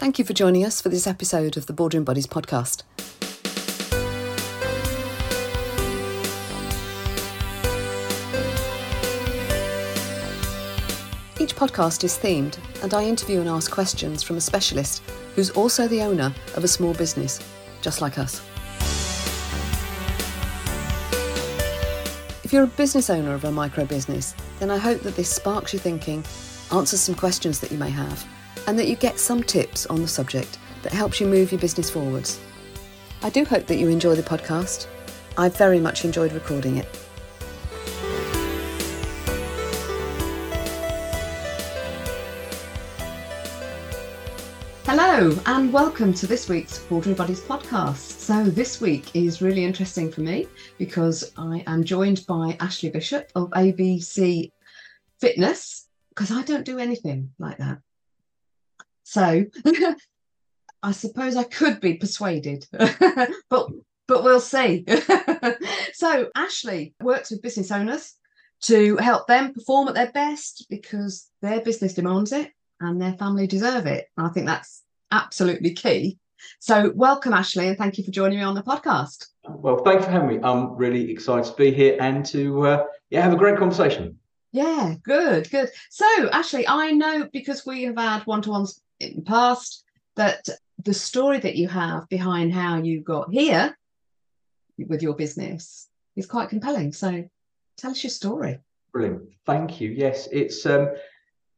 Thank you for joining us for this episode of the Boardroom Buddies podcast. Each podcast is themed, and I interview and ask questions from a specialist who's also the owner of a small business, just like us. If you're a business owner of a micro business, then I hope that this sparks your thinking, answers some questions that you may have, and that you get some tips on the subject that helps you move your business forwards. I do hope that you enjoy the podcast. I very much enjoyed recording it. Hello, and welcome to this week's Boardroom Buddies podcast. So, this week is really interesting for me because I am joined by Ashley Bishop of ABC Fitness because I don't do anything like that. So, I suppose I could be persuaded, but but we'll see. so, Ashley works with business owners to help them perform at their best because their business demands it and their family deserve it. And I think that's absolutely key. So, welcome, Ashley, and thank you for joining me on the podcast. Well, thanks for having me. I'm really excited to be here and to uh, yeah have a great conversation. Yeah, good, good. So, Ashley, I know because we have had one to ones in the past that the story that you have behind how you got here with your business is quite compelling. So, tell us your story. Brilliant. Thank you. Yes, it's um,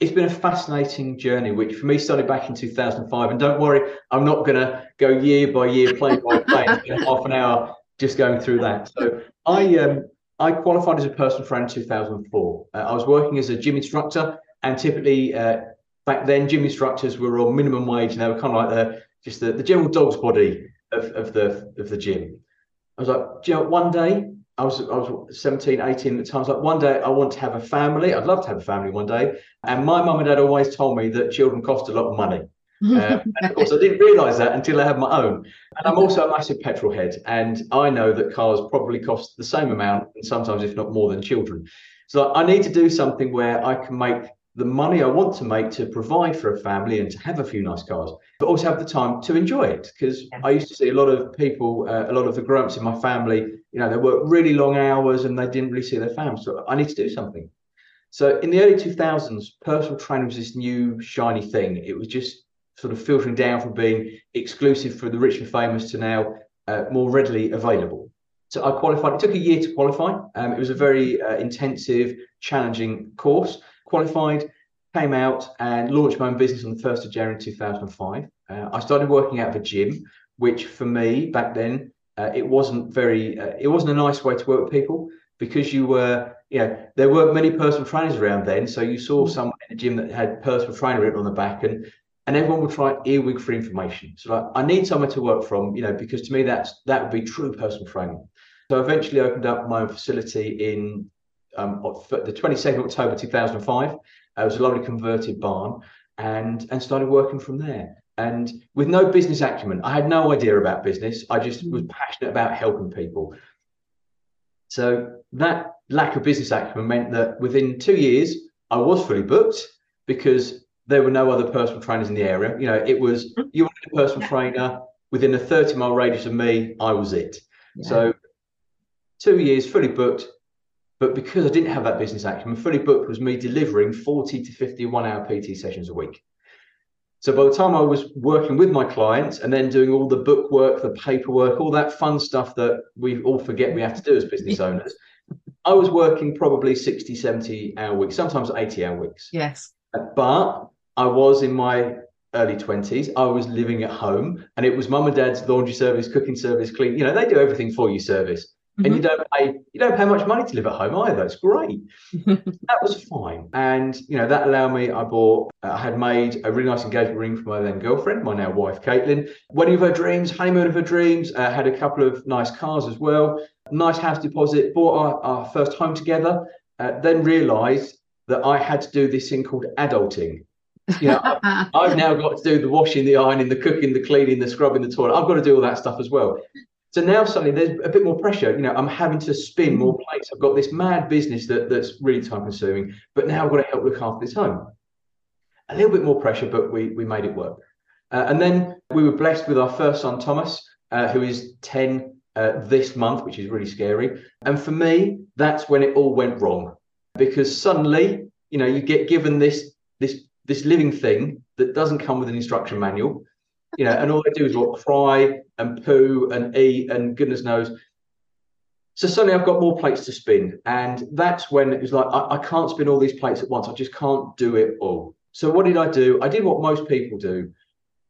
it's been a fascinating journey, which for me started back in 2005. And don't worry, I'm not going to go year by year, plane by plane, half an hour just going through that. So I um, I qualified as a personal trainer in 2004. Uh, I was working as a gym instructor, and typically uh, back then, gym instructors were on minimum wage, and they were kind of like the just the, the general dog's body of, of the of the gym. I was like, you know, one day I was I was 17, 18 at the time. I was like, one day I want to have a family. I'd love to have a family one day. And my mum and dad always told me that children cost a lot of money. uh, and of course, I didn't realise that until I had my own. And I'm also a massive petrol head, and I know that cars probably cost the same amount, and sometimes if not more than children. So I need to do something where I can make the money I want to make to provide for a family and to have a few nice cars, but also have the time to enjoy it. Because I used to see a lot of people, uh, a lot of the grown-ups in my family, you know, they work really long hours and they didn't really see their family. So I need to do something. So in the early 2000s, personal training was this new shiny thing. It was just sort of filtering down from being exclusive for the rich and famous to now uh, more readily available. So I qualified. It took a year to qualify. Um, it was a very uh, intensive, challenging course qualified, came out and launched my own business on the 1st of January 2005. Uh, I started working out of a gym, which for me back then, uh, it wasn't very, uh, it wasn't a nice way to work with people because you were, you know, there weren't many personal trainers around then. So you saw mm. someone in a gym that had personal trainer written on the back and and everyone would try earwig for information. So like, I need somewhere to work from, you know, because to me that's that would be true personal training. So I eventually opened up my own facility in um, the 22nd of October 2005. Uh, it was a lovely converted barn and, and started working from there. And with no business acumen, I had no idea about business. I just was passionate about helping people. So that lack of business acumen meant that within two years, I was fully booked because there were no other personal trainers in the area. You know, it was mm-hmm. you wanted a personal trainer within a 30 mile radius of me, I was it. Yeah. So two years fully booked, but because I didn't have that business acumen, fully booked was me delivering 40 to 50 one hour PT sessions a week. So by the time I was working with my clients and then doing all the book work, the paperwork, all that fun stuff that we all forget we have to do as business owners, I was working probably 60, 70 hour weeks, sometimes 80 hour weeks. Yes. Uh, but I was in my early 20s. I was living at home and it was mum and dad's laundry service, cooking service, clean. You know, they do everything for you service. Mm-hmm. And you don't pay you don't pay much money to live at home either. It's great. that was fine, and you know that allowed me. I bought. I had made a really nice engagement ring for my then girlfriend, my now wife, Caitlin. Wedding of her dreams, honeymoon of her dreams. Uh, had a couple of nice cars as well. Nice house deposit. Bought our, our first home together. Uh, then realised that I had to do this thing called adulting. You know, I've now got to do the washing, the ironing, the cooking, the cleaning, the scrubbing, the toilet. I've got to do all that stuff as well. So now suddenly there's a bit more pressure. You know, I'm having to spin more plates. I've got this mad business that, that's really time consuming, but now I've got to help look after this home. A little bit more pressure, but we we made it work. Uh, and then we were blessed with our first son, Thomas, uh, who is 10 uh, this month, which is really scary. And for me, that's when it all went wrong because suddenly, you know, you get given this this this living thing that doesn't come with an instruction manual, you know, and all they do is what cry and poo and eat and goodness knows. So suddenly I've got more plates to spin, and that's when it was like I, I can't spin all these plates at once. I just can't do it all. So what did I do? I did what most people do.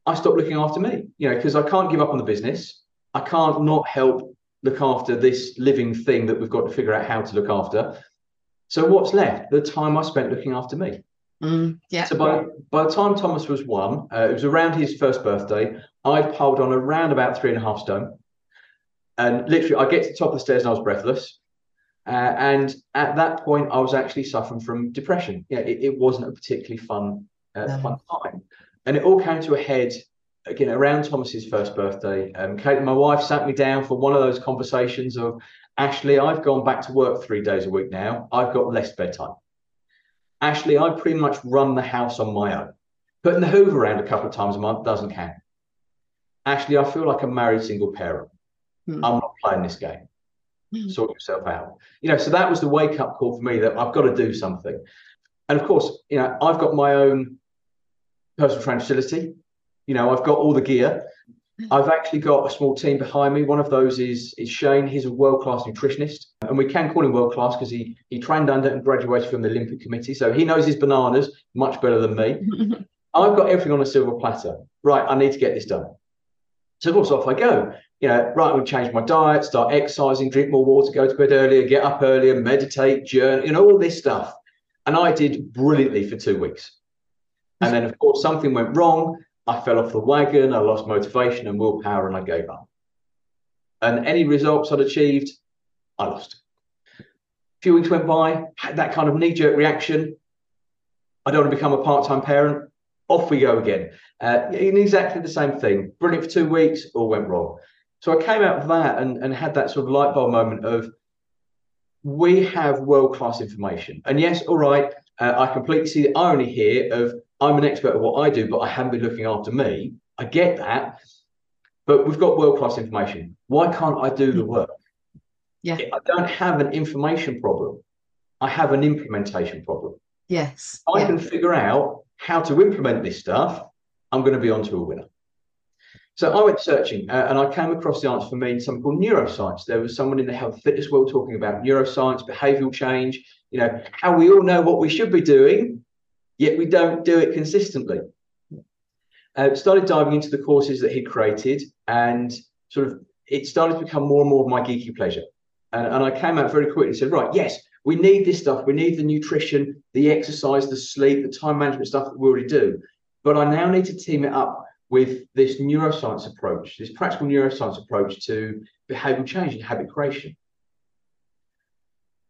I stopped looking after me, you know, because I can't give up on the business. I can't not help look after this living thing that we've got to figure out how to look after. So what's left? The time I spent looking after me. Mm, yeah. So by, by the time Thomas was one, uh, it was around his first birthday, I'd piled on around about three and a half stone. And literally, I get to the top of the stairs and I was breathless. Uh, and at that point, I was actually suffering from depression. Yeah, it, it wasn't a particularly fun, uh, no. fun time. And it all came to a head again around Thomas's first birthday. Um, Kate, my wife, sat me down for one of those conversations of Ashley, I've gone back to work three days a week now. I've got less bedtime. Ashley, I pretty much run the house on my own. Putting the Hoover around a couple of times a month doesn't count. Actually, I feel like a married single parent. Hmm. I'm not playing this game. Hmm. Sort yourself out. You know, so that was the wake up call for me that I've got to do something. And of course, you know, I've got my own personal training facility. You know, I've got all the gear. I've actually got a small team behind me. One of those is is Shane. He's a world class nutritionist, and we can call him world class because he he trained under and graduated from the Olympic Committee, so he knows his bananas much better than me. I've got everything on a silver platter. Right, I need to get this done. So of course off I go. You know, right, we change my diet, start exercising, drink more water, go to bed earlier, get up earlier, meditate, journal, you know, all this stuff. And I did brilliantly for two weeks. And then, of course, something went wrong. I fell off the wagon, I lost motivation and willpower, and I gave up. And any results I'd achieved, I lost. A few weeks went by, had that kind of knee jerk reaction. I don't want to become a part time parent. Off we go again. Uh, in exactly the same thing. Brilliant for two weeks, all went wrong. So I came out of that and, and had that sort of light bulb moment of we have world class information. And yes, all right, uh, I completely see the irony here of I'm an expert at what I do, but I haven't been looking after me. I get that. But we've got world class information. Why can't I do the work? Yeah. I don't have an information problem. I have an implementation problem. Yes. I yeah. can figure out how to implement this stuff. I'm going to be onto a winner. So I went searching uh, and I came across the answer for me in something called neuroscience. There was someone in the health fitness world talking about neuroscience, behavioral change, you know, how we all know what we should be doing, yet we don't do it consistently. Uh, started diving into the courses that he'd created and sort of it started to become more and more of my geeky pleasure. And, and I came out very quickly and said, right, yes, we need this stuff. We need the nutrition, the exercise, the sleep, the time management stuff that we already do. But I now need to team it up with this neuroscience approach, this practical neuroscience approach to behavioral change and habit creation.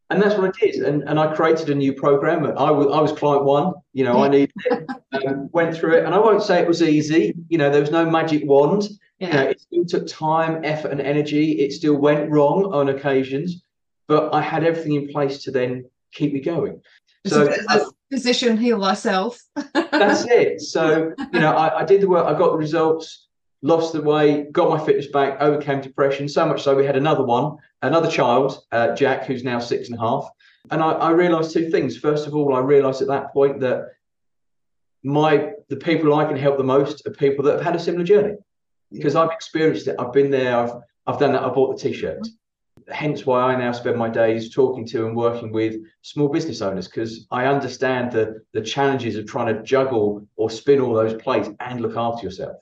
And that's what I did. And, and I created a new program. I was, I was client one, you know, I needed it, um, went through it. And I won't say it was easy. You know, there was no magic wand. Yeah. You know, it still took time, effort, and energy. It still went wrong on occasions, but I had everything in place to then keep me going. So, so physician heal thyself. that's it. So, you know, I, I, did the work, I got the results, lost the weight, got my fitness back, overcame depression. So much so we had another one, another child, uh, Jack, who's now six and a half. And I, I realized two things. First of all, I realized at that point that my the people I can help the most are people that have had a similar journey because I've experienced it. I've been there. I've I've done that. I bought the t-shirt hence why I now spend my days talking to and working with small business owners because I understand the the challenges of trying to juggle or spin all those plates and look after yourself.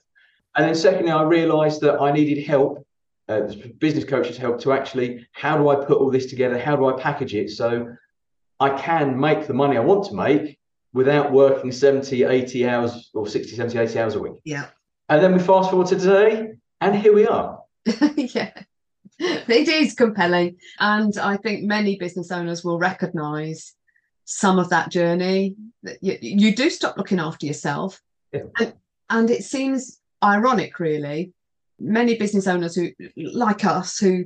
And then secondly, I realised that I needed help, uh, business coaches help to actually how do I put all this together? How do I package it so I can make the money I want to make without working 70, 80 hours or 60, 70, 80 hours a week. Yeah. And then we fast forward to today and here we are. yeah. it is compelling. And I think many business owners will recognize some of that journey. You, you do stop looking after yourself. Yeah. And, and it seems ironic, really. Many business owners who, like us, who,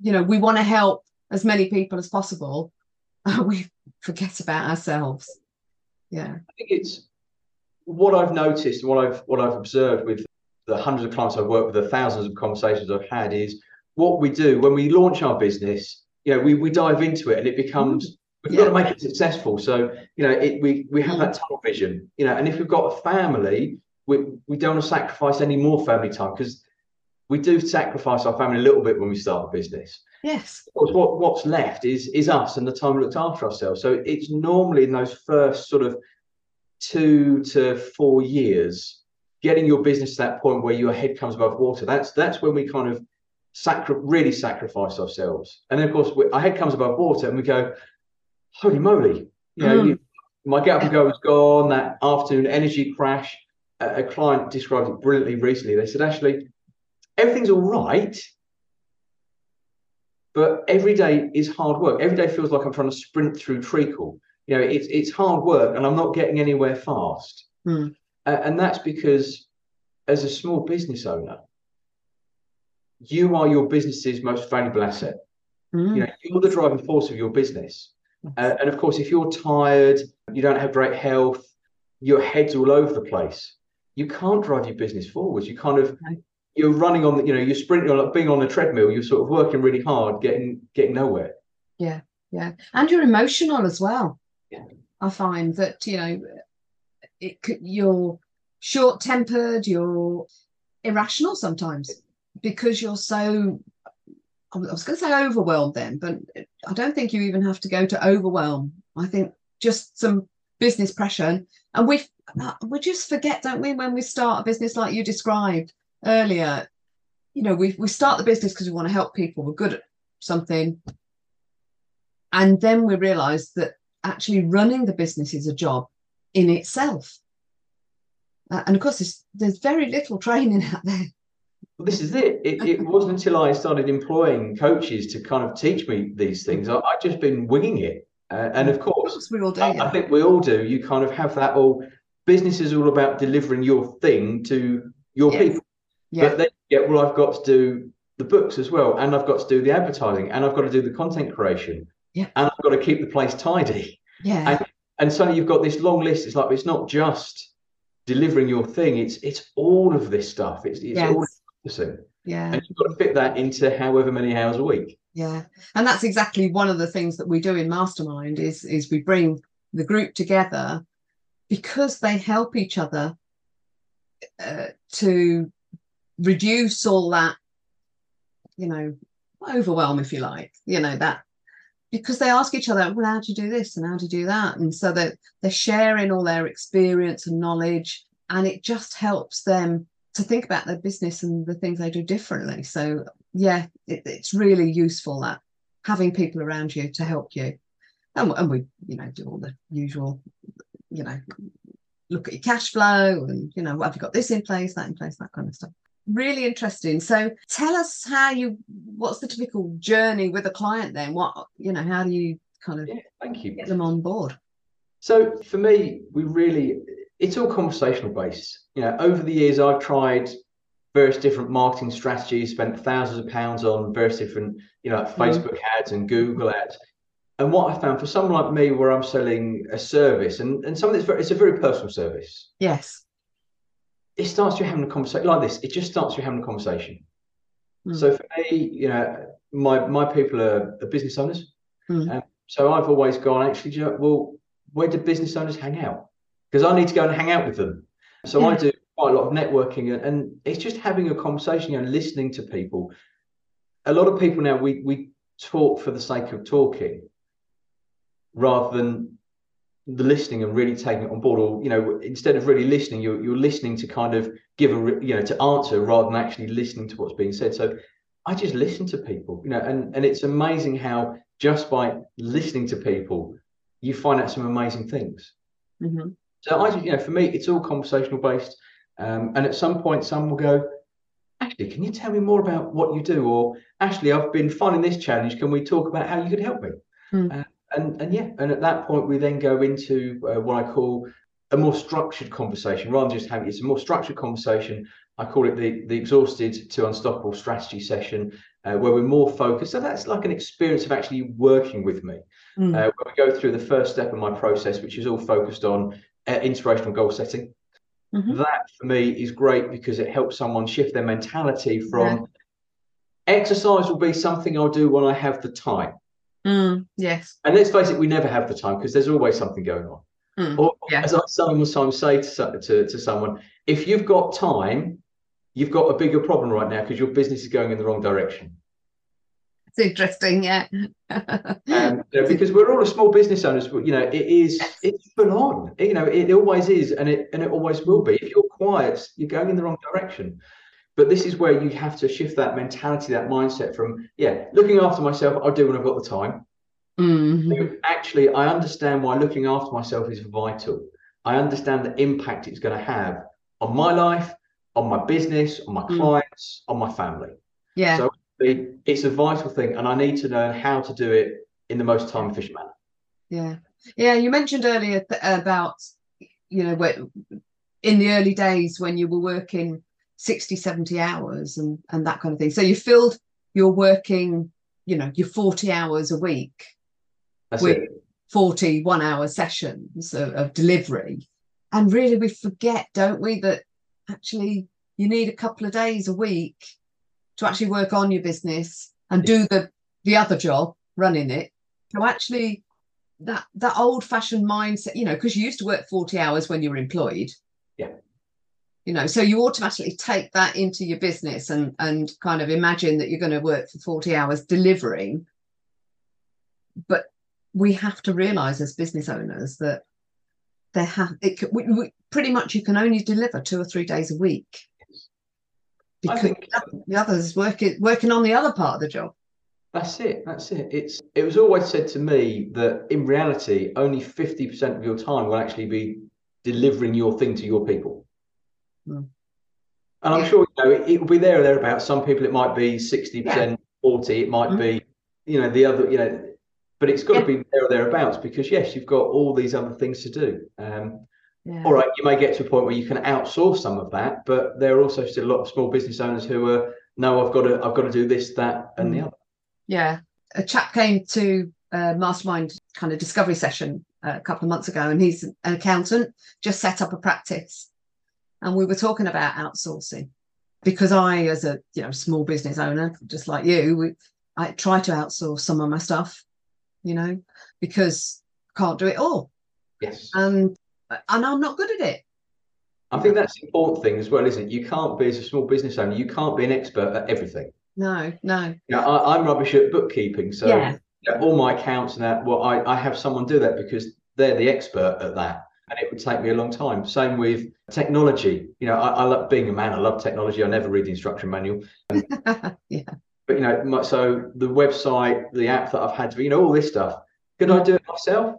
you know, we want to help as many people as possible, we forget about ourselves. Yeah. I think it's what I've noticed what I've what I've observed with the hundreds of clients I've worked with, the thousands of conversations I've had is what we do when we launch our business. You know, we we dive into it and it becomes. Mm. We've yeah. got to make it successful. So, you know, it, we we have that mm. tunnel vision, you know, and if we've got a family, we, we don't want to sacrifice any more family time because we do sacrifice our family a little bit when we start a business. Yes. Of course, what, what's left is is us and the time we looked after ourselves. So it's normally in those first sort of two to four years, getting your business to that point where your head comes above water. That's that's when we kind of sacri- really sacrifice ourselves. And then of course we, our head comes above water and we go, holy moly, you know, mm. you, my get up and go was gone. That afternoon energy crash. A, client described it brilliantly recently. They said, actually, everything's all right, but every day is hard work. Every day feels like I'm trying to sprint through treacle. You know, it's it's hard work, and I'm not getting anywhere fast. Mm. Uh, and that's because, as a small business owner, you are your business's most valuable asset. Mm. You know, you're the driving force of your business. Uh, and of course, if you're tired, you don't have great health, your head's all over the place. You can't drive your business forwards. You kind of you're running on the, you know, you're sprinting on being on a treadmill. You're sort of working really hard, getting getting nowhere. Yeah, yeah, and you're emotional as well. Yeah, I find that you know, it could you're short tempered. You're irrational sometimes because you're so I was going to say overwhelmed then, but I don't think you even have to go to overwhelm. I think just some business pressure, and we we just forget, don't we, when we start a business like you described earlier. You know, we we start the business because we want to help people. We're good at something, and then we realise that actually running the business is a job in itself. Uh, and of course, there's, there's very little training out there well, this is it. it. It wasn't until I started employing coaches to kind of teach me these things. I, have just been winging it. Uh, and of course, we all do. I, I, think we all do. You kind of have that all business is all about delivering your thing to your yes. people. But then yeah, well, I've got to do the books as well, and I've got to do the advertising, and I've got to do the content creation. Yeah. And I've got to keep the place tidy. Yeah. And, and suddenly you've got this long list. It's like it's not just delivering your thing. It's it's all of this stuff. It's it's yes. all yeah. And you've got to fit that into however many hours a week. Yeah. And that's exactly one of the things that we do in Mastermind is is we bring the group together because they help each other uh, to reduce all that, you know, overwhelm, if you like, you know, that because they ask each other, well, how do you do this and how do you do that? And so that they're sharing all their experience and knowledge, and it just helps them to think about their business and the things they do differently. So yeah, it, it's really useful that having people around you to help you. And, and we, you know, do all the usual, you know, look at your cash flow and, you know, have you got this in place, that in place, that kind of stuff. Really interesting. So tell us how you, what's the typical journey with a client then? What, you know, how do you kind of yeah, thank you. get them on board? So for me, we really, it's all conversational based. You know, over the years, I've tried various different marketing strategies, spent thousands of pounds on various different, you know, like mm. Facebook ads and Google ads. And what I found for someone like me, where I'm selling a service and, and something that's very, it's a very personal service. Yes. It starts you having a conversation like this. It just starts you having a conversation. Mm. So for me, you know, my my people are, are business owners. Mm. Um, so I've always gone, actually, well, where do business owners hang out? because I need to go and hang out with them. So yeah. I do quite a lot of networking, and, and it's just having a conversation and listening to people. A lot of people now we we talk for the sake of talking, rather than the listening and really taking it on board. Or you know, instead of really listening, you're you're listening to kind of give a you know to answer rather than actually listening to what's being said. So I just listen to people, you know, and and it's amazing how just by listening to people, you find out some amazing things. Mm-hmm. So I, you know, for me, it's all conversational based. Um, and at some point, some will go, Ashley, can you tell me more about what you do? Or Ashley, I've been finding this challenge. Can we talk about how you could help me? Hmm. Uh, and and yeah, and at that point, we then go into uh, what I call a more structured conversation rather than just having it's a more structured conversation. I call it the the exhausted to unstoppable strategy session, uh, where we're more focused. So that's like an experience of actually working with me. Mm. Uh, where we go through the first step of my process, which is all focused on uh, inspirational goal setting. mm-hmm. that for me is great because it helps someone shift their mentality from yeah. exercise will be something I'll do when I have the time. Mm, yes. And let's face it, we never have the time because there's always something going on. Mm, or yeah. as I sometimes say to, to, to someone, if you've got time, you've got a bigger problem right now because your business is going in the wrong direction. It's interesting, yeah. um, you know, because we're all a small business owners, but you know, it is yes. it's full on. You know, it always is, and it and it always will be. If you're quiet, you're going in the wrong direction. But this is where you have to shift that mentality, that mindset from, yeah, looking after myself, I'll do when I've got the time. Mm-hmm. Actually, I understand why looking after myself is vital. I understand the impact it's going to have on my life, on my business, on my mm. clients, on my family. Yeah. So it's a vital thing, and I need to learn how to do it in the most time efficient manner. Yeah. Yeah. You mentioned earlier th- about, you know, where, in the early days when you were working 60, 70 hours and, and that kind of thing. So you filled your working, you know, your 40 hours a week That's with it. 41 hour sessions of, of delivery. And really, we forget, don't we, that actually you need a couple of days a week to actually work on your business and do the the other job running it so actually that that old fashioned mindset you know because you used to work 40 hours when you were employed yeah you know so you automatically take that into your business and and kind of imagine that you're going to work for 40 hours delivering. But we have to realize as business owners that they have it we, we, pretty much you can only deliver two or three days a week. Because think, the others working working on the other part of the job. That's it that's it. It's it was always said to me that in reality only 50% of your time will actually be delivering your thing to your people mm. and i'm yeah. sure you know it, will be there or thereabouts some people it might be 60% yeah. 40 it might mm. be you know the other you know but it's got yeah. to be there or thereabouts because yes you've got all these other things to do um, all right, you may get to a point where you can outsource some of that, but there are also still a lot of small business owners who are no, I've got to, I've got to do this, that, and mm. the other. Yeah, a chap came to a mastermind kind of discovery session a couple of months ago, and he's an accountant, just set up a practice, and we were talking about outsourcing because I, as a you know small business owner, just like you, we, I try to outsource some of my stuff, you know, because I can't do it all. Yes. And and I'm not good at it. I think that's the important thing as well, isn't it? You can't be as a small business owner, you can't be an expert at everything. No, no. Yeah, I, am rubbish at bookkeeping, so yeah. all my accounts and that. Well, I, I have someone do that because they're the expert at that, and it would take me a long time. Same with technology. You know, I, I love being a man. I love technology. I never read the instruction manual. yeah. But you know, so the website, the app that I've had to, you know, all this stuff. Could I do it myself?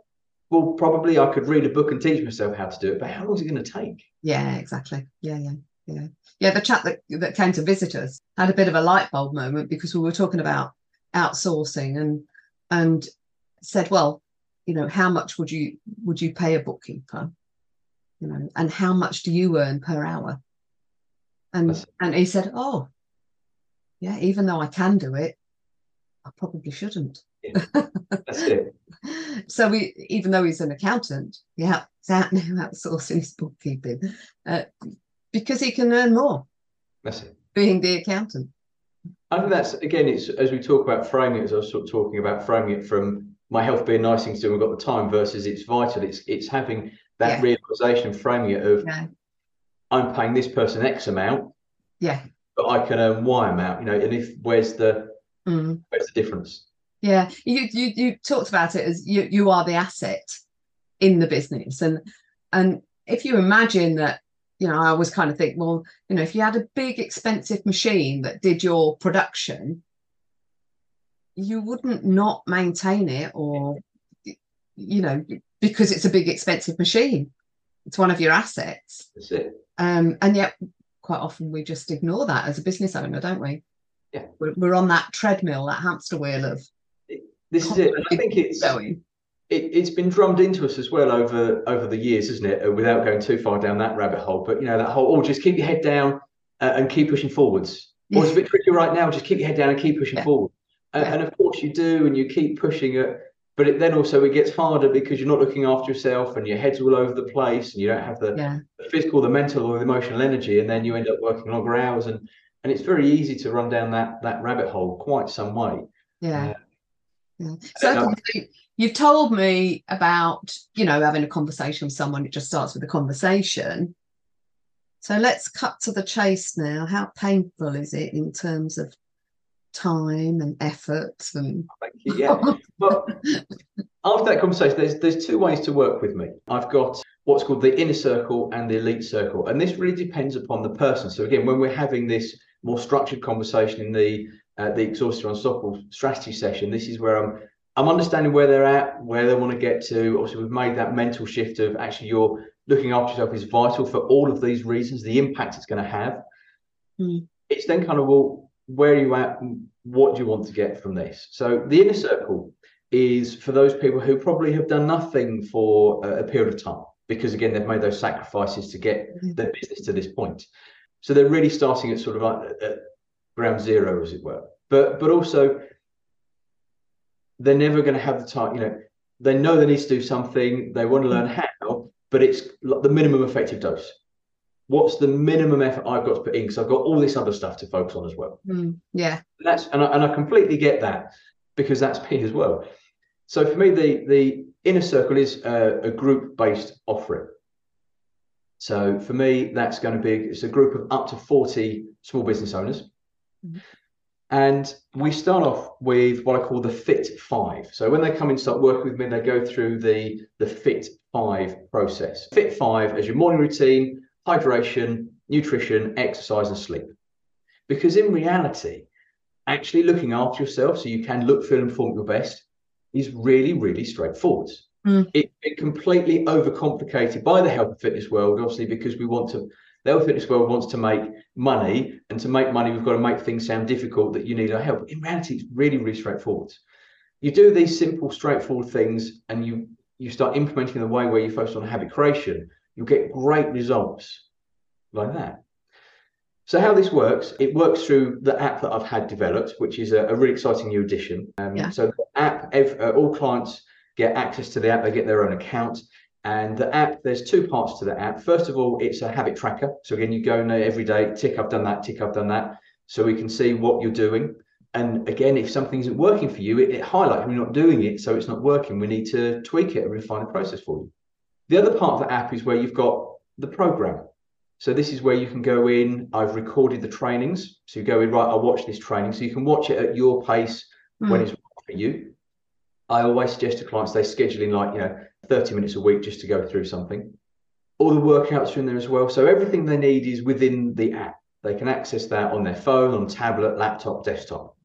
well, probably I could read a book and teach myself how to do it, but how long is it going to take? Yeah, exactly. Yeah, yeah, yeah. Yeah, the chap that, that came to visit us had a bit of a light bulb moment because we were talking about outsourcing and and said, well, you know, how much would you would you pay a bookkeeper? You know, and how much do you earn per hour? And That's... and he said, oh, yeah, even though I can do it, I probably shouldn't. Yeah, that's it. so we, even though he's an accountant, yeah, he's out now outsourcing his bookkeeping uh, because he can earn more. That's it. Being the accountant. I think that's again. It's as we talk about framing it, as I was sort of talking about framing it from my health being nice thing to do. We've got the time versus it's vital. It's it's having that yeah. realization, framing it of yeah. I'm paying this person X amount. Yeah. But I can earn Y amount. You know, and if where's the mm. where's the difference? Yeah, you you you talked about it as you you are the asset in the business, and and if you imagine that, you know, I always kind of think, well, you know, if you had a big expensive machine that did your production, you wouldn't not maintain it, or you know, because it's a big expensive machine. It's one of your assets. That's it. Um, and yet, quite often we just ignore that as a business owner, don't we? Yeah. We're, we're on that treadmill, that hamster wheel of this is it. I think it's it, has been drummed into us as well over over the years, isn't it? Uh, without going too far down that rabbit hole, but you know that whole oh, just keep your head down uh, and keep pushing forwards. Yeah. Or it's a bit tricky right now. Just keep your head down and keep pushing yeah. forward. Yeah. And of course you do, and you keep pushing it but it, then also it gets harder because you're not looking after yourself and your head's all over the place and you don't have the, yeah. the physical, the mental, or the emotional energy, and then you end up working longer hours and and it's very easy to run down that that rabbit hole quite some way. Yeah. Uh, yeah. So you've told me about you know having a conversation with someone. It just starts with a conversation. So let's cut to the chase now. How painful is it in terms of time and effort and thank you yeah. But after that conversation there's there's two ways to work with me. I've got what's called the inner circle and the elite circle and this really depends upon the person. So again when we're having this more structured conversation in the uh, the exhaustive unstoppable strategy session this is where i'm i'm understanding where they're at where they want to get to. Obviously we've made that mental shift of actually you're looking after yourself is vital for all of these reasons the impact it's going to have. Mm. it's then kind of well where are you at? What do you want to get from this? So the inner circle is for those people who probably have done nothing for a, period of time because again they've made those sacrifices to get mm-hmm. their business to this point. So they're really starting at sort of like at ground zero, as it were. But but also they're never going to have the time. You know, they know they need to do something. They want to learn mm-hmm. how, but it's the minimum effective dose what's the minimum effort I've got to put in because I've got all this other stuff to focus on as well. Mm, yeah, and that's and I, and I completely get that because that's me as well. So for me, the the inner circle is a, a group based offering. So for me, that's going to be it's a group of up to forty small business owners. Mm-hmm. And we start off with what I call the Fit Five. So when they come and start working with me, they go through the, the Fit Five process. Fit Five as your morning routine, hydration, nutrition, exercise, and sleep. Because in reality, actually looking after yourself so you can look, feel, and perform your best is really, really straightforward. Mm. It, it completely overcomplicated by the health and fitness world, obviously, because we want to. The health and fitness world wants to make money, and to make money, we've got to make things sound difficult that you need our help. In reality, it's really, really straightforward. You do these simple, straightforward things, and you you start implementing the way where you focus on habit creation you'll get great results like that. So how this works, it works through the app that I've had developed, which is a, a really exciting new addition. Um, yeah. So the app, every, uh, all clients get access to the app, they get their own account. And the app, there's two parts to the app. First of all, it's a habit tracker. So again, you go in there every day, tick, I've done that, tick, I've done that. So we can see what you're doing. And again, if something isn't working for you, it, it highlights we're not doing it, so it's not working. We need to tweak it and refine the process for you. The other part of the app is where you've got the program. So this is where you can go in. I've recorded the trainings. So you go in, right, I'll watch this training. So you can watch it at your pace mm. when it's right for you. I always suggest to clients they schedule in like, you know, 30 minutes a week just to go through something. All the workouts are in there as well. So everything they need is within the app. They can access that on their phone, on tablet, laptop, desktop.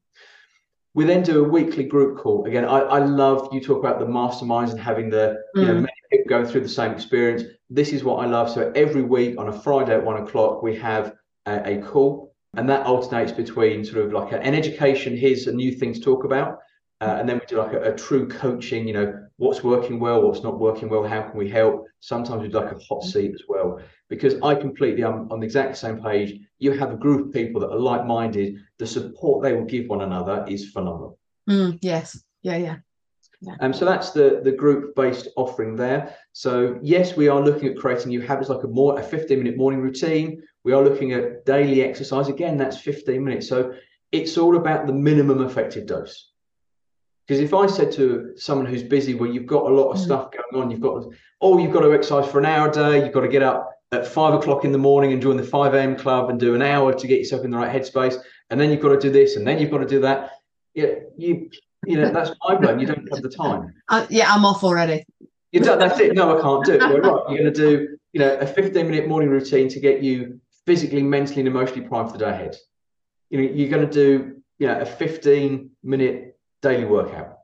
We then do a weekly group call. Again, I, I love you talk about the masterminds and having the mm. you know people going through the same experience. This is what I love. So every week on a Friday at one o'clock, we have a, a call, and that alternates between sort of like a, an education. Here's a new thing to talk about, uh, and then we do like a, a, true coaching. You know, what's working well, what's not working well, how can we help? Sometimes we do like a hot seat as well, because I completely I'm on the exact same page you have a group of people that are like-minded, the support they will give one another is phenomenal. Mm, yes. Yeah, yeah. Yeah. Um, so that's the the group based offering there. So yes, we are looking at creating new habits like a more a 15 minute morning routine. We are looking at daily exercise. Again, that's 15 minutes. So it's all about the minimum effective dose. Because if I said to someone who's busy, well, you've got a lot of mm. stuff going on, you've got oh, you've got to exercise for an hour a day, you've got to get up at five o'clock in the morning and join the 5 a.m. club and do an hour to get yourself in the right headspace. And then you've got to do this and then you've got to do that. Yeah, you, you know, that's my blame. You don't have the time. Uh, yeah, I'm off already. You do, that's it. No, I can't do it. Well, right, you're going to do, you know, a 15 minute morning routine to get you physically, mentally, and emotionally primed for the day ahead. You know, you're going to do, you know, a 15 minute daily workout.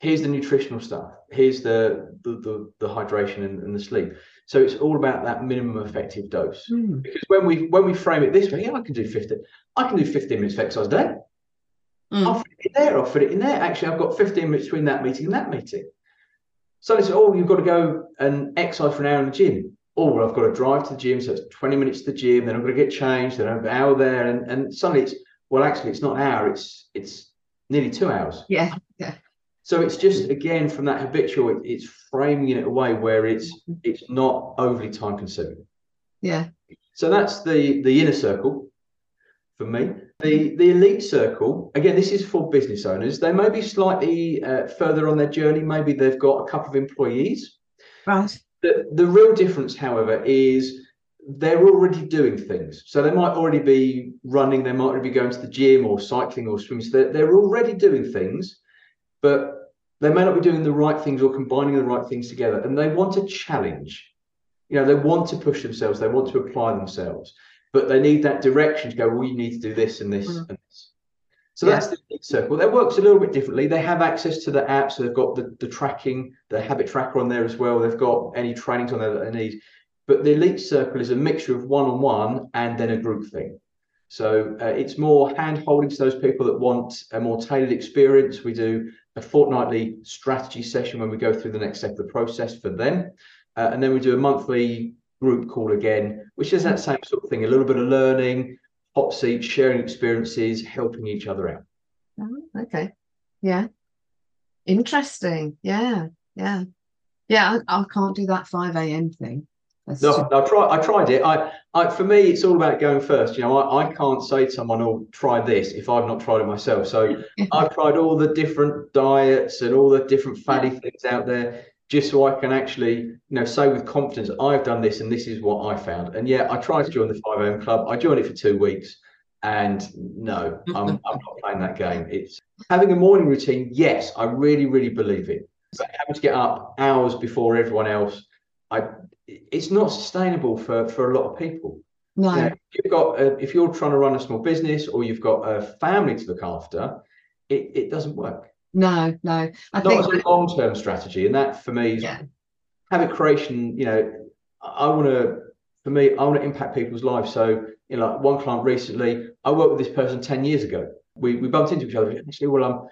Here's the nutritional stuff. Here's the the the, the hydration and, and the sleep so it's all about that minimum effective dose. Mm. Because when we when we frame it this way, yeah, I can do 15, I can do 15 minutes of exercise a day. Mm. I'll fit it in there, I'll fit it in there. Actually, I've got 15 minutes between that meeting and that meeting. So it's oh, you've got to go and exercise for an hour in the gym. Oh, well, I've got to drive to the gym, so it's 20 minutes to the gym, then I'm going to get changed, then I have an hour there, and, and suddenly it's well, actually, it's not an hour, it's it's nearly two hours. Yeah, yeah. So it's just again from that habitual, it, it's framing it away where it's Mm-hmm. it's not overly time consuming. Yeah. So that's the the inner circle for me. The the elite circle again. This is for business owners. They may be slightly uh, further on their journey. Maybe they've got a couple of employees. Right. The the real difference, however, is they're already doing things. So they might already be running. They might already be going to the gym or cycling or swimming. So they're, they're already doing things, but they may not be doing the right things or combining the right things together. And they want a challenge. You know, they want to push themselves. They want to apply themselves but they need that direction to go, well, you need to do this and this Mm. and this. So Yeah. that's the elite circle. That works a little bit differently. They have access to the app, so they've got the, the tracking, the habit tracker on there as well. They've got any trainings on there that they need. But the elite circle is a mixture of one on one and then a group thing. So uh, it's more hand holding to those people that want a more tailored experience. We do a fortnightly strategy session when we go through the next step of the process for them. Uh, and then we do a monthly group call again, which is that mm. same sort of thing, a little bit of learning, hot seat, sharing experiences, helping each other out. Oh, okay. Yeah. Interesting. Yeah. Yeah. Yeah. I, I can't do that 5 a.m. thing. That's No, too- I tried. I tried it. I, I, for me, it's all about going first. You know, I, I can't say to someone, "Oh, try this," if I've not tried it myself. So I've tried all the different diets and all the different fatty things out there, just so I can actually, you know, say with confidence, "I've done this and this is what I found." And yeah, I tried to join the 5 a.m. club. I joined it for two weeks, and no, I'm, I'm not playing that game. It's having a morning routine. Yes, I really, really believe it. But having to get up hours before everyone else, I it's not sustainable for for a lot of people. no. You know, if you've got a, if you're trying to run a small business or you've got a family to look after, it, it doesn't work. No, no. I Not think as a long term strategy, and that for me is yeah. habit creation. You know, I want to for me, I want to impact people's lives. So you know, like one client recently, I worked with this person ten years ago. We we bumped into each other. Actually, well, I'm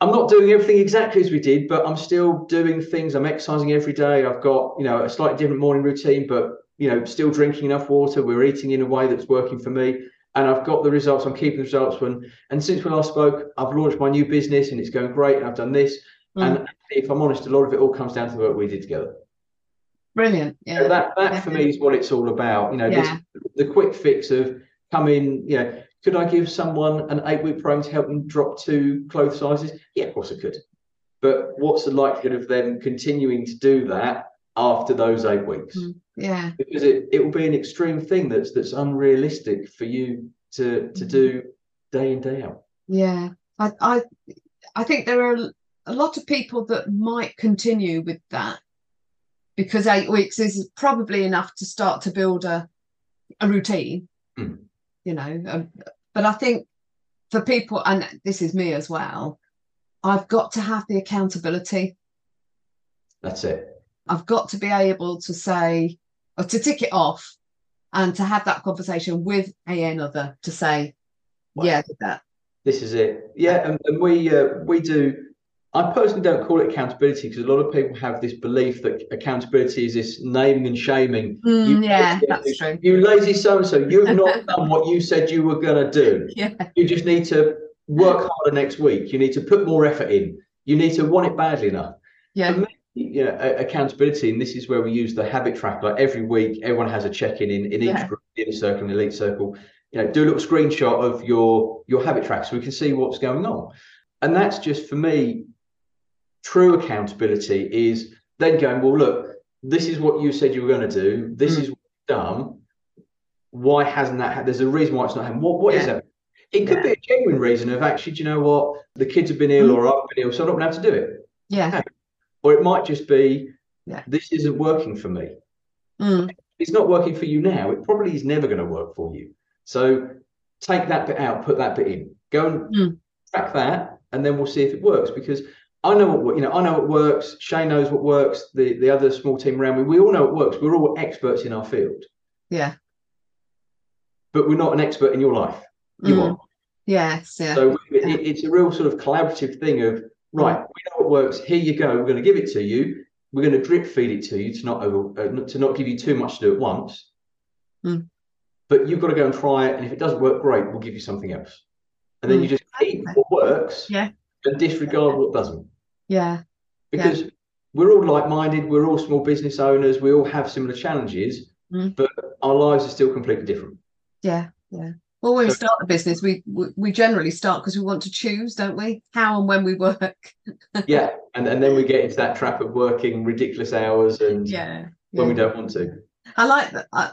I'm not doing everything exactly as we did, but I'm still doing things. I'm exercising every day. I've got, you know, a slightly different morning routine, but, you know, still drinking enough water. We're eating in a way that's working for me. And I've got the results. I'm keeping the results. When and since we last spoke, I've launched my new business and it's going great. And I've done this. Mm. And if I'm honest, a lot of it all comes down to the work we did together. Brilliant. So Yeah. that that for me is what it's all about. You know, Yeah. this, the quick fix of coming, you know, could I give someone an eight week program to help them drop two clothes sizes? Yeah, of course I could. But what's the likelihood of them continuing to do that after those eight weeks? Mm. Yeah. Because it, it will be an extreme thing that's that's unrealistic for you to to do day in, day out. Yeah. I, I I think there are a lot of people that might continue with that because eight weeks is probably enough to start to build a a routine, Mm. you know. Um, but I think for people, and this is me as well, I've got to have the accountability. That's it. I've got to be able to say or to tick it off and to have that conversation with a another to say, Wow. yeah, I did that. This is it. Yeah, and, and we uh, we do. I personally don't call it accountability because a lot of people have this belief that accountability is this naming and shaming. Mm, yeah, you, that's true. You lazy so and so, you've not done what you said you were going to do. Yeah. You just need to work harder next week. You need to put more effort in. You need to want it badly enough. Yeah. For me, you know, accountability, and this is where we use the habit tracker. Like every week, everyone has a check-in in in each Yeah. group, inner circle and elite circle. You know, do a little screenshot of your your habit tracker so we can see what's going on. And that's just for me, true accountability is then going, well, look, this is what you said you were going to do. This Mm. is what you've done. Why hasn't that? happened? There's a reason why it's not happening What what is Yeah. that? It could Yeah. be a genuine reason of actually, do you know what? The kids have been ill Mm. or I've been ill, so I've not been able to do it. Yeah. Or it might just be, this isn't working for me. Mm. It's not working for you now. It probably is never going to work for you. So take that bit out, put that bit in. Go and Mm. track that, and then we'll see if it works. Because I know what you know. I know what works. Shane knows what works. The the other small team around me, we all know what works. We're all experts in our field, Yeah. but we're not an expert in your life. You Mm. are. Yes. Yeah. So it, it's a real sort of collaborative thing of right. We know what works. Here you go. We're going to give it to you. We're going to drip feed it to you to not over uh, to not give you too much to do at once. Mm. But you've got to go and try it. And if it doesn't work, great. We'll give you something else. And then Mm. you just keep what works. Yeah. and disregard what doesn't. Yeah. Because yeah. we're all like-minded, we're all small business owners, we all have similar challenges, mm. but our lives are still completely different. Yeah, yeah. Well, when we start a business, we we generally start because we want to choose, don't we? How and when we work. yeah, and and then we get into that trap of working ridiculous hours and yeah, when yeah. we don't want to. I like that. Uh,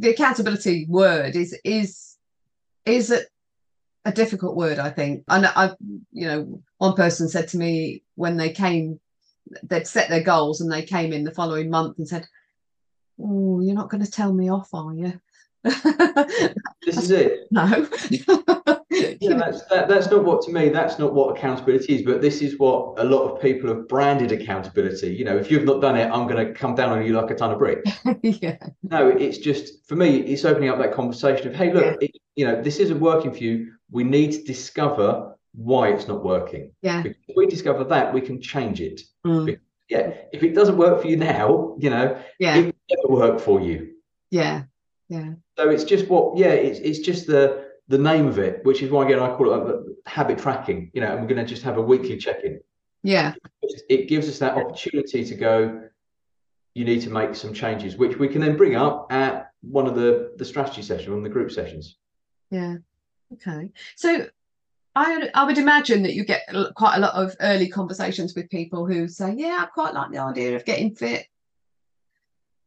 the accountability word is is is a, a difficult word. I think. And I, you know, one person said to me when they came, they'd set their goals and they came in the following month and said, "Oh, you're not going to tell me off, are you?" This is it. No. yeah, that's that, that's not what to me. That's not what accountability is. But this is what a lot of people have branded accountability. You know, if you've not done it, I'm going to come down on you like a ton of bricks. yeah. No, it's just for me. It's opening up that conversation of, hey, look, yeah. it, you know, this isn't working for you. We need to discover why it's not working. Yeah. Because if we discover that, we can change it. Mm. Because, yeah. If it doesn't work for you now, you know, yeah. it will never work for you. Yeah. Yeah. So it's just what, yeah, it's it's just the the name of it, which is why again I call it uh, habit tracking. You know, and we're going to just have a weekly check-in. Yeah. It gives us that opportunity to go. You need to make some changes, which we can then bring up at one of the the strategy sessions, one of the group sessions. Yeah. Okay. So I, I would imagine that you get quite a lot of early conversations with people who say, "Yeah, I quite like the idea of getting fit.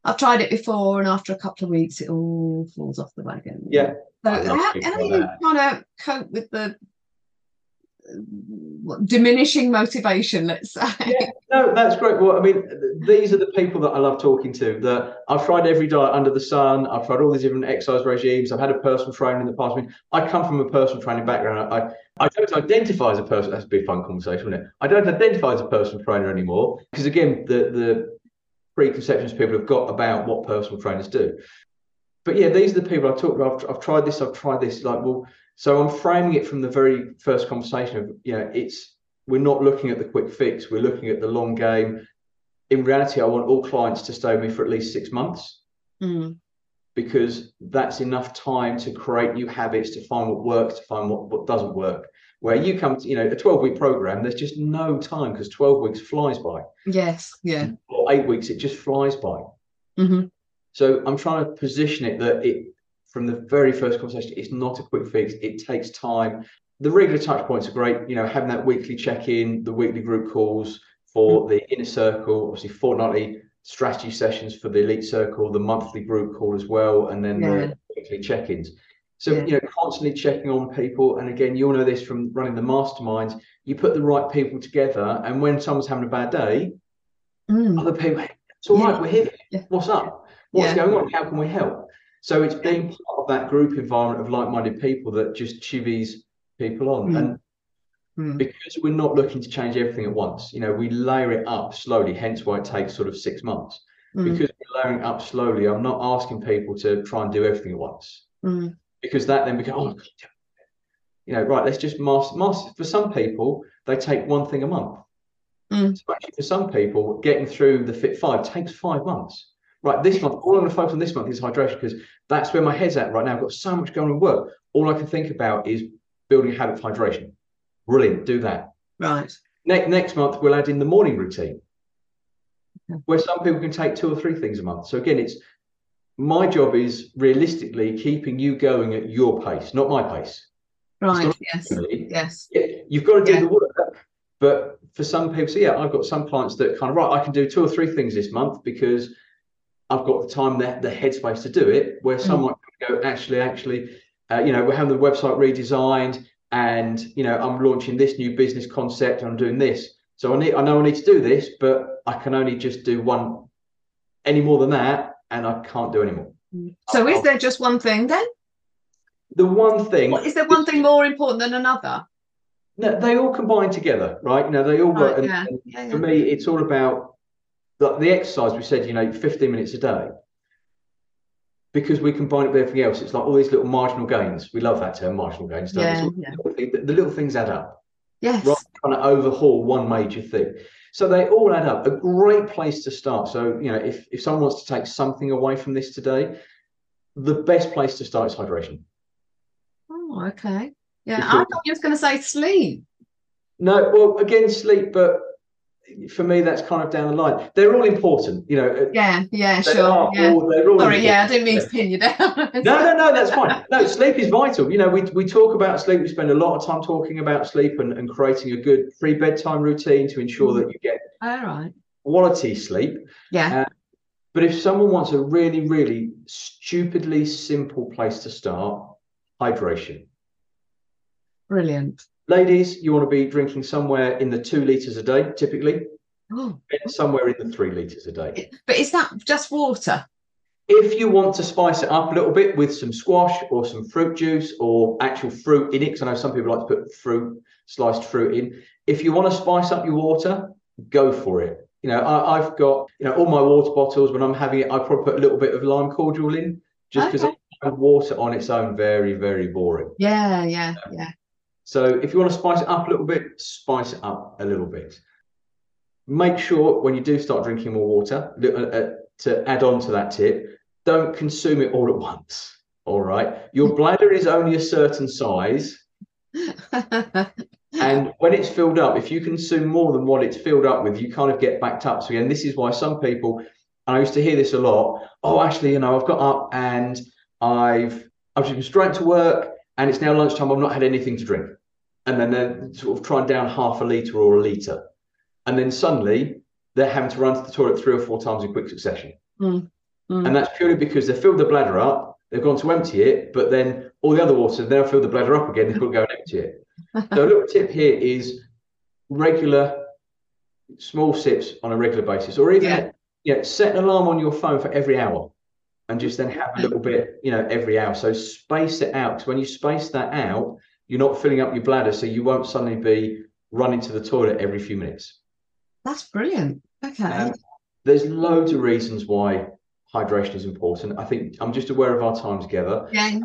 I've tried it before, and after a couple of weeks, it all falls off the wagon. Yeah. So how, how are you trying to cope with the diminishing motivation? Let's say. Yeah, no, that's great. Well, I mean, these are the people that I love talking to. That I've tried every diet under the sun. I've tried all these different exercise regimes. I've had a personal trainer in the past. I mean, I come from a personal training background. I, I don't identify as a person. That's a bit fun conversation, isn't it? I don't identify as a personal trainer anymore because again, the the preconceptions people have got about what personal trainers do. But yeah, these are the people I've talked about. I've, I've tried this, I've tried this. Like, well, so I'm framing it from the very first conversation of, you know, it's we're not looking at the quick fix, we're looking at the long game. In reality, I want all clients to stay with me for at least six months. Mm. Because that's enough time to create new habits, to find what works, to find what, what doesn't work where you come to, you know, a 12 week program, there's just no time because 12 weeks flies by. Yes. Yeah. Or eight weeks, it just flies by. Mm-hmm. So I'm trying to position it that it, from the very first conversation, it's not a quick fix. It takes time. The regular touch points are great. You know, having that weekly check in, the weekly group calls for mm-hmm. the inner circle, obviously fortnightly strategy sessions for the elite circle, the monthly group call as well, and then yeah. the weekly check ins. So, yeah. you know, constantly checking on people. And again, you'll know this from running the masterminds. You put the right people together, and when someone's having a bad day, mm. other people, it's all yeah. right, we're here. Yeah. What's up? What's going on? How can we help? So it's being part of that group environment of like-minded people that just chivies people on. Mm. And mm. because we're not looking to change everything at once, you know, we layer it up slowly, hence why it takes sort of six months. Mm. Because we're layering up slowly, I'm not asking people to try and do everything at once. Mm because that then becomes, oh, you know, right, let's just master, master. For some people, they take one thing a month. Mm. So actually, for some people, getting through the Fit Five takes five months. Right, this month, all I'm going to focus on this month is hydration because that's where my head's at right now. I've got so much going on at work. All I can think about is building a habit of hydration. Brilliant, do that. Right. Next next month, we'll add in the morning routine, where some people can take two or three things a month. So again, it's my job is realistically keeping you going at your pace, not my pace. Right. Yes. Yes. You've got to do yeah. the work. But for some people, so yeah, I've got some clients that kind of right, I can do two or three things this month because I've got the time, the, the headspace to do it. Where mm. someone can go, actually, actually, uh, you know, we're having the website redesigned, and you know, I'm launching this new business concept, and I'm doing this. So I need, I know I need to do this, but I can only just do one. Any more than that, and I can't do anymore. Mm. So I'll, is there just one thing then? The one thing is there one thing more important than another? No, they all combine together, right? You know, they all work. Right, yeah. And, yeah, yeah. For me, it's all about the, the exercise. We said, you know, 15 minutes a day. Because we combine it with everything else, it's like all these little marginal gains. We love that term, marginal gains. Yeah, yeah. The, the, little things add up. Yes. Rather trying to overhaul one major thing. So they all add up. A great place to start. So, you know, if, if someone wants to take something away from this today, the best place to start is hydration. Oh, okay. Yeah, because, I thought you was going to say sleep. No, well, again, sleep, but for me, that's kind of down the line. They're all important, you know. Yeah, yeah, sure. Yeah. All, Sorry, important. yeah, I didn't mean to pin you down. no, no, no, that's fine. No, sleep is vital. You know, we, we talk about sleep. We spend a lot of time talking about sleep and, and creating a good pre bedtime routine to ensure mm. that you get all right quality sleep. Yeah. Uh, but if someone wants a really, really stupidly simple place to start, hydration. Brilliant. Ladies, you want to be drinking somewhere in the two litres a day, typically. Oh. Somewhere in the three litres a day. But is that just water? If you want to spice it up a little bit with some squash or some fruit juice or actual fruit in it, because I know some people like to put fruit, sliced fruit in. If you want to spice up your water, go for it. You know, I, have got, you know, all my water bottles, when I'm having it, I probably put a little bit of lime cordial in just because okay. water on its own, very, very boring. Yeah, yeah, yeah. So if you want to spice it up a little bit, spice it up a little bit. Make sure when you do start drinking more water, uh, uh, to add on to that tip, don't consume it all at once. All right. Your bladder is only a certain size. and when it's filled up, if you consume more than what it's filled up with, you kind of get backed up. So again, this is why some people, and I used to hear this a lot. Oh, actually, you know, I've got up and I've I've just been straight to work, and it's now lunchtime. I've not had anything to drink and then they're sort of trying down half a litre or a litre. And then suddenly they're having to run to the toilet three or four times in quick succession. Mm. Mm. And that's purely because they've filled the bladder up, they've gone to empty it, but then all the other water, they'll fill the bladder up again, they've got to go and empty it. so a little tip here is regular small sips on a regular basis, or even yeah. yeah, set an alarm on your phone for every hour and just then have a little bit, you know, every hour. So space it out. Because when you space that out, you're not filling up your bladder, so you won't suddenly be running to the toilet every few minutes. That's brilliant. Okay. Um, there's loads of reasons why hydration is important. I think I'm just aware of our time together. Yeah.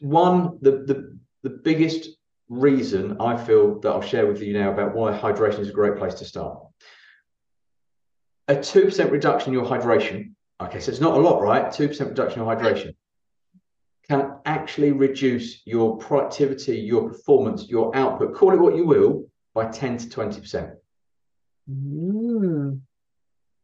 One, the the the biggest reason I feel that I'll share with you now about why hydration is a great place to start. A 2% reduction in your hydration. Okay, so it's not a lot, right? 2% reduction in hydration can actually reduce your productivity, your performance, your output, call it what you will, by 10 to 20%. Mm.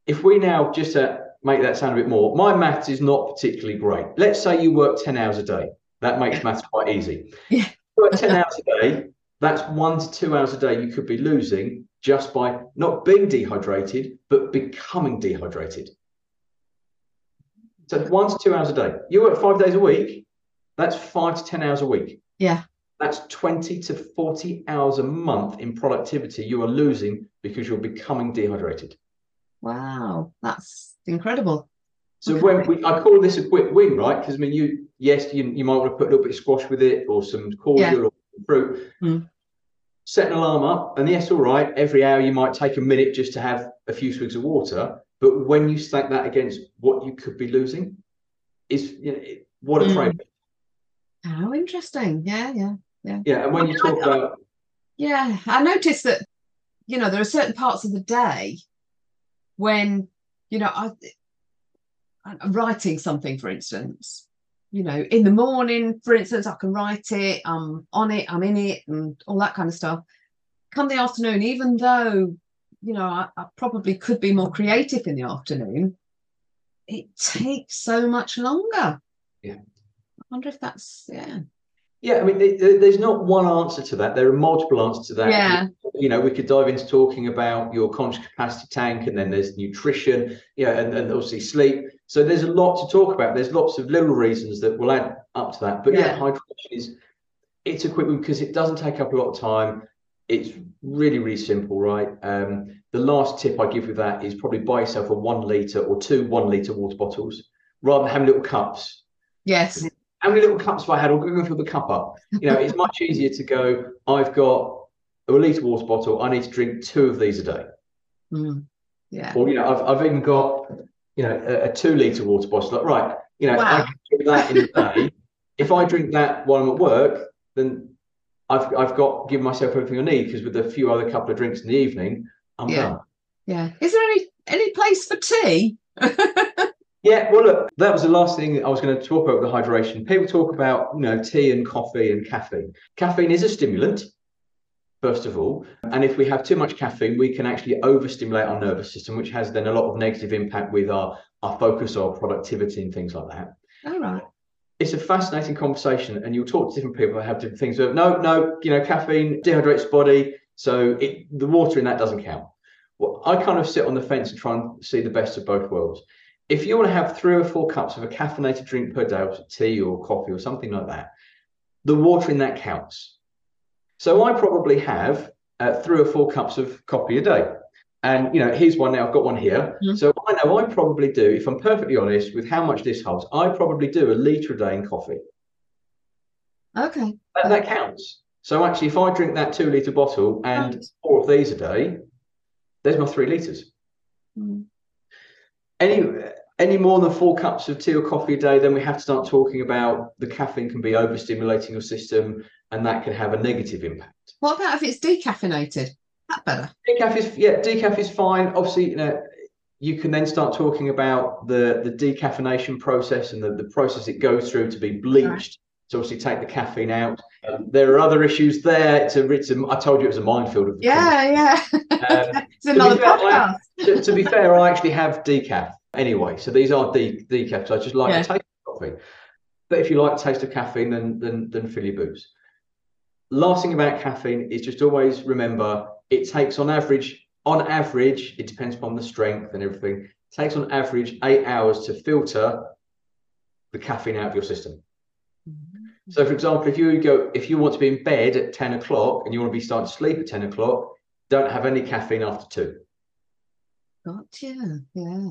If we now just uh, make that sound a bit more, my maths is not particularly great. Let's say you work 10 hours a day. That makes maths quite easy. Yeah. work 10 hours a day, that's one to two hours a day you could be losing just by not being dehydrated, but becoming dehydrated. So one to two hours a day. You work five days a week, that's five to 10 hours a week. Yeah. That's 20 to 40 hours a month in productivity you are losing because you're becoming dehydrated. Wow, that's incredible. So okay. when we, I call this a quick win, right? Because I mean, you yes, you, you might want to put a little bit of squash with it or some cordial yeah. or fruit. Mm. Set an alarm up, and yes, all right. Every hour you might take a minute just to have a few swigs of water. But when you stack that against what you could be losing, is you know, what a mm. trade. How interesting. Yeah, yeah, yeah. Yeah, and when you talk I, about yeah, I noticed that you know there are certain parts of the day when you know I I'm writing something, for instance. You know, in the morning, for instance, I can write it. I'm on it. I'm in it, and all that kind of stuff. Come the afternoon, even though you know I, I probably could be more creative in the afternoon, it takes so much longer. Yeah wonder if that's yeah. Yeah, I mean, there's not one answer to that. There are multiple answers to that. Yeah. You know, we could dive into talking about your conscious capacity tank, and then there's nutrition, yeah, and, and obviously sleep. So there's a lot to talk about. There's lots of little reasons that will add up to that. But yeah, yeah hydration is it's a quick one because it doesn't take up a lot of time. It's really, really simple, right? Um, the last tip I give with that is probably buy yourself a one liter or two one liter water bottles rather than having little cups. Yes how many little cups have I had? I'll go fill the cup up. You know, it's much easier to go, I've got a litre water bottle. I need to drink two of these a day. Mm, yeah. Or, you know, I've, I've even got, you know, a, a two litre water bottle. Like, right, you know, wow. I can drink that in a day. if I drink that while I'm at work, then I've, I've got given myself everything I need because with a few other couple of drinks in the evening, I'm yeah. done. Yeah. Is there any any place for tea? Yeah, well, look, that was the last thing I was going to talk about with the hydration. People talk about, you know, tea and coffee and caffeine. Caffeine is a stimulant, first of all. And if we have too much caffeine, we can actually overstimulate our nervous system, which has then a lot of negative impact with our, our focus or productivity and things like that. All right. It's a fascinating conversation, and you'll talk to different people that have different things. But no, no, you know, caffeine dehydrates the body, so it, the water in that doesn't count. Well, I kind of sit on the fence and try and see the best of both worlds. If you want to have three or four cups of a caffeinated drink per day, or tea or coffee or something like that, the water in that counts. So I probably have uh, three or four cups of coffee a day. And you know, here's one now. I've got one here. Mm-hmm. So I know I probably do, if I'm perfectly honest with how much this holds, I probably do a litre a day in coffee. Okay. That, that counts. So actually, if I drink that two litre bottle and four of these a day, there's my three litres. Mm. Any any more than four cups of tea or coffee a day, then we have to start talking about the caffeine can be overstimulating your system and that can have a negative impact. What about if it's decaffeinated? That better. Decaf is yeah, decaf is fine. Obviously, you know, you can then start talking about the the decaffeination process and the, the process it goes through to be bleached. Right. To obviously take the caffeine out. Um, there are other issues there. It's a, it's a, I told you it was a minefield. Of yeah, yeah. Um, it's another fair, podcast. I, to, to, be fair, I actually have decaf anyway. So these are de- decaf. So I just like yeah. the taste of coffee. But if you like the taste of caffeine, then then then fill your booze. Last thing about caffeine is just always remember it takes on average, on average, it depends upon the strength and everything, it takes on average eight hours to filter the caffeine out of your system. Mm-hmm. So, for example, if you go, if you want to be in bed at 10 o'clock and you want to be starting to sleep at 10 o'clock, don't have any caffeine after two. Gotcha. Yeah.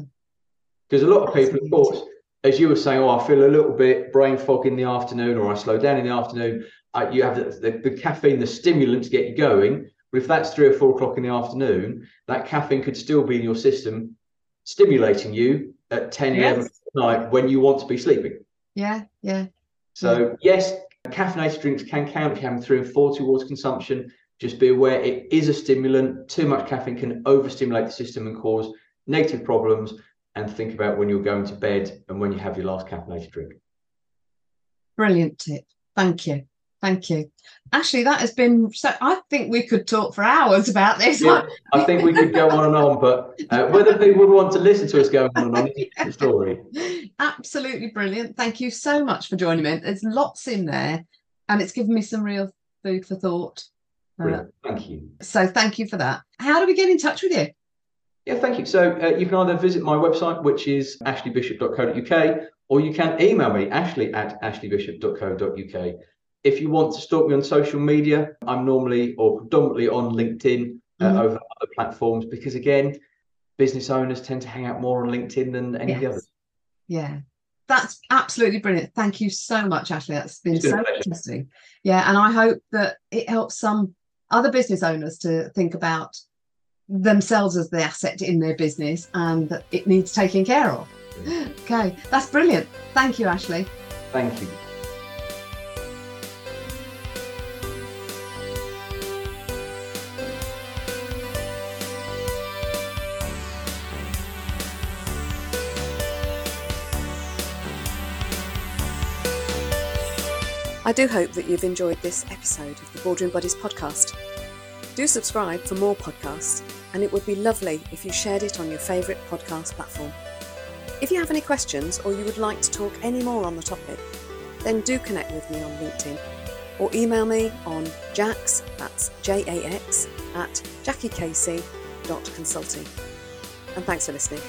Because a lot of people, of course, as you were saying, oh, I feel a little bit brain fog in the afternoon, or I slow down in the afternoon. Uh, you have the, the, the, caffeine, the stimulant to get you going. But if that's three or four o'clock in the afternoon, that caffeine could still be in your system, stimulating you at 10, yes. 11 at night when you want to be sleeping. Yeah, yeah. So, yeah. yes, caffeinated drinks can count if you're having three and four towards consumption. Just be aware it is a stimulant. Too much caffeine can overstimulate the system and cause negative problems. And think about when you're going to bed and when you have your last caffeinated drink. Brilliant tip. Thank you. Thank you. Ashley, that has been so. I think we could talk for hours about this. Yeah, I think we could go on and on, but uh, whether people would want to listen to us going on and on is the story. Absolutely brilliant. Thank you so much for joining me. There's lots in there, and it's given me some real food for thought. Uh, thank you. So, thank you for that. How do we get in touch with you? Yeah, thank you. So, uh, you can either visit my website, which is ashleybishop.co.uk, or you can email me, ashley at ashleybishop.co.uk if you want to stalk me on social media, I'm normally or predominantly on LinkedIn uh, mm-hmm. over other platforms because, again, business owners tend to hang out more on LinkedIn than any yes. of the others. Yeah. That's absolutely brilliant. Thank you so much, Ashley. That's been, been so interesting. Yeah. And I hope that it helps some other business owners to think about themselves as the asset in their business and that it needs taking care of. Yeah. Okay. That's brilliant. Thank you, Ashley. Thank you. I do hope that you've enjoyed this episode of the Boardroom Buddies podcast. Do subscribe for more podcasts, and it would be lovely if you shared it on your favourite podcast platform. If you have any questions or you would like to talk any more on the topic, then do connect with me on LinkedIn or email me on jax, that's J-A-X, at jackiecasey.consulting. And thanks for listening.